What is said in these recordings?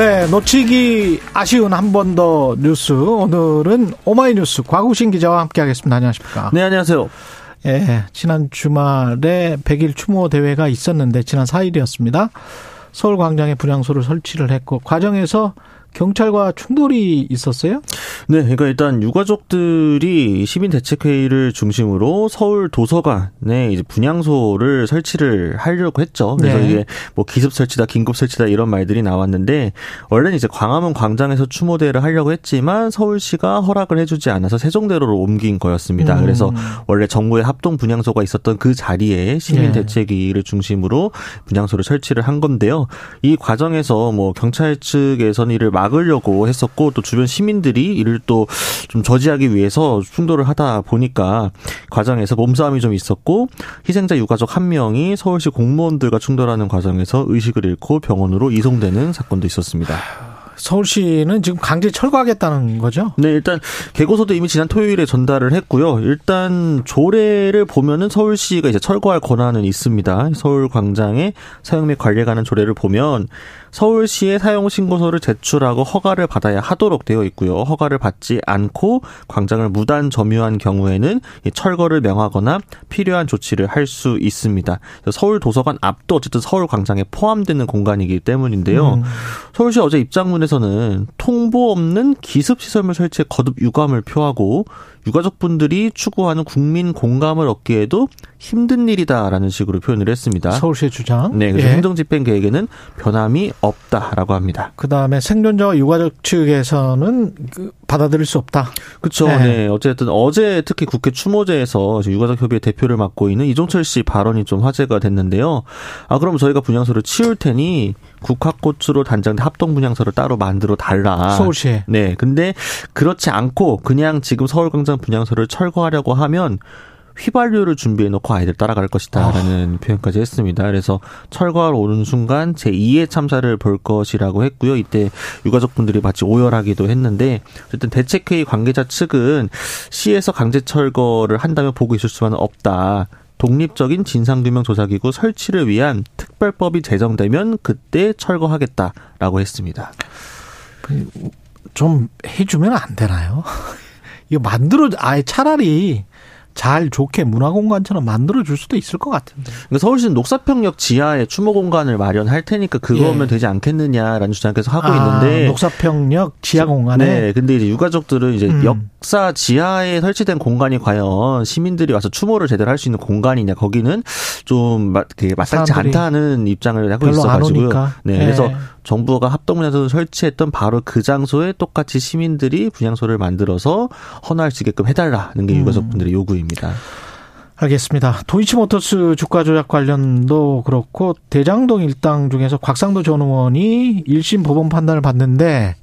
네, 놓치기 아쉬운 한 번 더 뉴스. 오늘은 오마이뉴스 과구신 기자와 함께하겠습니다. 안녕하십니까? 네, 안녕하세요. 예, 지난 주말에 100일 추모 대회가 있었는데 지난 4일이었습니다. 서울광장에 분향소를 설치를 했고 과정에서 경찰과 충돌이 있었어요? 네, 그러니까 일단 유가족들이 시민 대책회의를 중심으로 서울 도서관에 이제 분향소를 설치를 하려고 했죠. 그래서 네. 이게 뭐 기습 설치다, 긴급 설치다 이런 말들이 나왔는데 원래는 이제 광화문 광장에서 추모대회를 하려고 했지만 서울시가 허락을 해주지 않아서 세종대로로 옮긴 거였습니다. 음. 그래서 원래 정부의 합동 분향소가 있었던 그 자리에 시민 대책회의를 중심으로 분향소를 설치를 한 건데요. 이 과정에서 뭐 경찰 측에서는 이를 막으려고 했었고 또 주변 시민들이 이를 또 좀 저지하기 위해서 충돌을 하다 보니까 과정에서 몸싸움이 좀 있었고 희생자 유가족 한 명이 서울시 공무원들과 충돌하는 과정에서 의식을 잃고 병원으로 이송되는 사건도 있었습니다. 서울시는 지금 강제 철거하겠다는 거죠? 네, 일단 개고서도 이미 지난 토요일에 전달을 했고요. 일단 조례를 보면은 서울시가 이제 철거할 권한은 있습니다. 서울 광장에 사용 및 관리에 관한 조례를 보면 서울시에 사용 신고서를 제출하고 허가를 받아야 하도록 되어 있고요. 허가를 받지 않고 광장을 무단 점유한 경우에는 철거를 명하거나 필요한 조치를 할 수 있습니다. 서울 도서관 앞도 어쨌든 서울 광장에 포함되는 공간이기 때문인데요. 음. 서울시 어제 입장문에 서는 통보 없는 기습 시설물 설치에 거듭 유감을 표하고 유가족분들이 추구하는 국민 공감을 얻기에도 힘든 일이다라는 식으로 표현을 했습니다. 서울시의 주장. 네, 그래서 예. 행정집행 계획에는 변함이 없다라고 합니다. 그 다음에 생존자와 유가족 측에서는 그 받아들일 수 없다. 그렇죠. 네. 네. 어쨌든 어제 특히 국회 추모제에서 유가족 협의회 대표를 맡고 있는 이종철 씨 발언이 좀 화제가 됐는데요. 아 그럼 저희가 분향소를 치울 테니 국화꽃으로 단장된 합동 분향소를 따로 만들어 달라. 서울시에. 네. 근데 그렇지 않고 그냥 지금 서울광장 분향소를 철거하려고 하면 휘발유를 준비해 놓고 아이들 따라갈 것이다라는 아. 표현까지 했습니다. 그래서 철거하러 오는 순간 제 2의 참사를 볼 것이라고 했고요. 이때 유가족분들이 마치 오열하기도 했는데 어쨌든 대책회의 관계자 측은 시에서 강제 철거를 한다면 보고 있을 수만은 없다. 독립적인 진상규명 조사기구 설치를 위한 특별법이 제정되면 그때 철거하겠다라고 했습니다. 좀 해주면 안 되나요? 이거 만들어 아예 차라리 잘 좋게 문화공간처럼 만들어줄 수도 있을 것 같은데. 그러니까 서울시는 녹사평역 지하에 추모 공간을 마련할 테니까 그거면 예. 되지 않겠느냐라는 주장 계속 하고 아, 있는데. 녹사평역 지하 공간에. 네. 근데 이제 유가족들은 이제 음. 역사 지하에 설치된 공간이 과연 시민들이 와서 추모를 제대로 할 수 있는 공간이냐 거기는 좀 마땅치 않다는 입장을 하고 있어가지고요. 네. 예. 그래서 정부가 합동분향소를 설치했던 바로 그 장소에 똑같이 시민들이 분향소를 만들어서 헌화할 수 있게끔 해달라는 게 음. 유가족분들의 요구입 니다. 알겠습니다. 도이치모터스 주가 조작 관련도 그렇고 대장동 일당 중에서 곽상도 전 의원이 1심 법원 판단을 받는데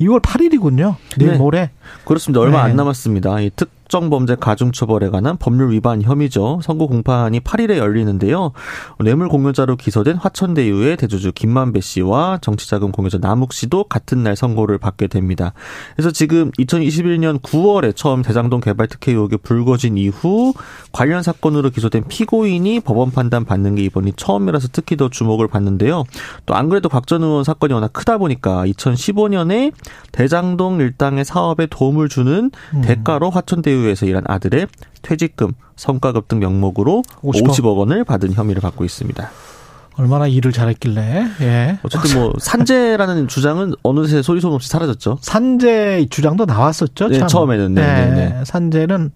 2월 8일이군요. 내일 네. 모레. 그렇습니다. 얼마 네. 안 남았습니다. 이 특, 특정범죄 가중처벌에 관한 법률 위반 혐의죠. 선고 공판이 8일에 열리는데요. 뇌물 공여자로 기소된 화천대유의 대주주 김만배 씨와 정치자금 공여자 남욱 씨도 같은 날 선고를 받게 됩니다. 그래서 지금 2021년 9월에 처음 대장동 개발 특혜 의혹이 불거진 이후 관련 사건으로 기소된 피고인이 법원 판단 받는 게 이번이 처음이라서 특히 더 주목을 받는데요. 또 안 그래도 곽 전 의원 사건이 워낙 크다 보니까 2015년에 대장동 일당의 사업에 도움을 주는 음. 대가로 화천대유 대우에서 일한 아들의 퇴직금, 성과급 등 명목으로 50억, 50억 원을 받은 혐의를 받고 있습니다. 얼마나 일을 잘했길래. 예. 어쨌든 뭐 산재라는 주장은 어느새 소리 소문 없이 사라졌죠. 산재 주장도 나왔었죠. 네, 처음에는. 네, 네, 네. 산재는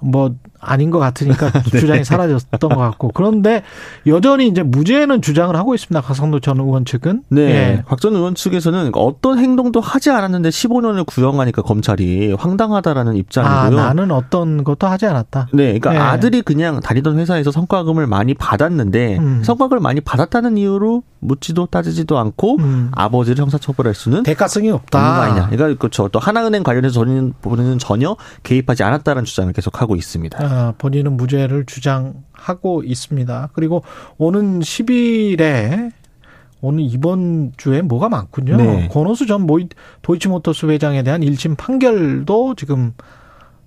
뭐 아닌 것 같으니까 네. 주장이 사라졌던 것 같고 그런데 여전히 이제 무죄는 주장을 하고 있습니다. 박상도 전 의원 측은. 네. 예. 박전 의원 측에서는 어떤 행동도 하지 않았는데 15년을 구형하니까 검찰이 황당하다라는 입장이고요. 아, 나는 어떤 것도 하지 않았다. 네. 그러니까 예. 아들이 그냥 다니던 회사에서 성과금을 많이 받았는데 음. 성과금을 많이 받았다는 이유로 묻지도 따지지도 않고 음. 아버지를 형사처벌할 수는 대가성이 없다. 아니냐. 그러니까 그렇죠. 또 하나은행 관련해서 저는 본인은 전혀 개입하지 않았다는 주장을 계속하고 있습니다. 아, 본인은 무죄를 주장하고 있습니다. 그리고 오는 10일에 오늘 이번 주에 뭐가 많군요. 네. 권오수 전 도이치모터스 회장에 대한 1심 판결도 지금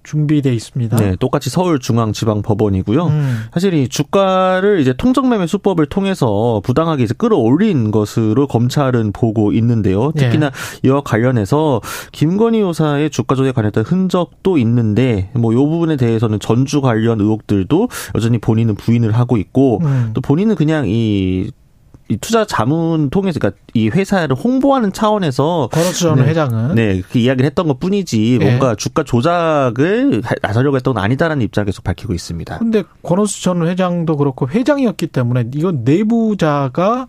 준비돼 있습니다. 네, 똑같이 서울중앙지방법원이고요. 음. 사실 이 주가를 이제 통정매매 수법을 통해서 부당하게 이제 끌어올린 것으로 검찰은 보고 있는데요. 특히나 예. 이와 관련해서 김건희 여사의 주가 조작에 관했던 흔적도 있는데 뭐 이 부분에 대해서는 전주 관련 의혹들도 여전히 본인은 부인을 하고 있고 음. 또 본인은 그냥 이 이 투자 자문 통해서 그러니까 이 회사를 홍보하는 차원에서 권오수 전 네, 회장은 네, 그 이야기를 했던 것 뿐이지 네. 뭔가 주가 조작을 나서려고 했던 건 아니다라는 입장을 계속 밝히고 있습니다. 근데 권오수 전 회장도 그렇고 회장이었기 때문에 이건 내부자가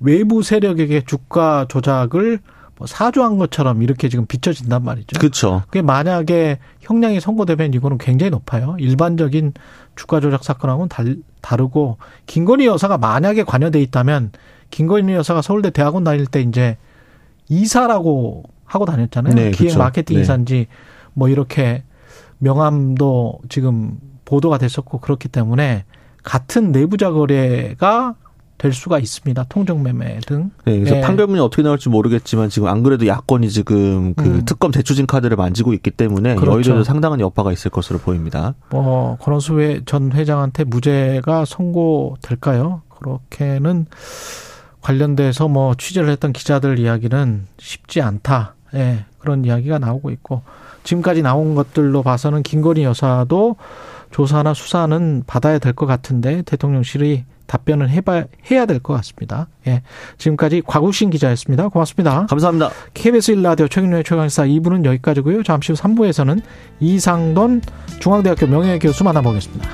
외부 세력에게 주가 조작을 뭐 사주한 것처럼 이렇게 지금 비춰진단 말이죠. 그렇죠. 그게 만약에 형량이 선고되면 이거는 굉장히 높아요. 일반적인 주가 조작 사건하고는 달, 다르고 김건희 여사가 만약에 관여돼 있다면 김건희 여사가 서울대 대학원 다닐 때 이제 이사라고 하고 다녔잖아요. 네, 기획 그렇죠. 마케팅 네. 이사인지 뭐 이렇게 명함도 지금 보도가 됐었고 그렇기 때문에 같은 내부자 거래가 될 수가 있습니다. 통정 매매 등. 네, 그래서 네. 판결문이 어떻게 나올지 모르겠지만 지금 안 그래도 야권이 지금 그 음. 특검 대추진 카드를 만지고 있기 때문에 그렇죠. 여의도에도 상당한 여파가 있을 것으로 보입니다. 뭐 권원수 전 회장한테 무죄가 선고될까요? 그렇게는 관련돼서 뭐 취재를 했던 기자들 이야기는 쉽지 않다. 예, 네, 그런 이야기가 나오고 있고 지금까지 나온 것들로 봐서는 김건희 여사도 조사나 수사는 받아야 될 것 같은데 대통령실이 답변을 해봐 해야 될 것 같습니다. 예. 지금까지 과구신 기자였습니다. 고맙습니다. 감사합니다. KBS 1라디오 최경련의 최강사 2부는 여기까지고요. 잠시 후 3부에서는 이상돈 중앙대학교 명예교수 만나보겠습니다.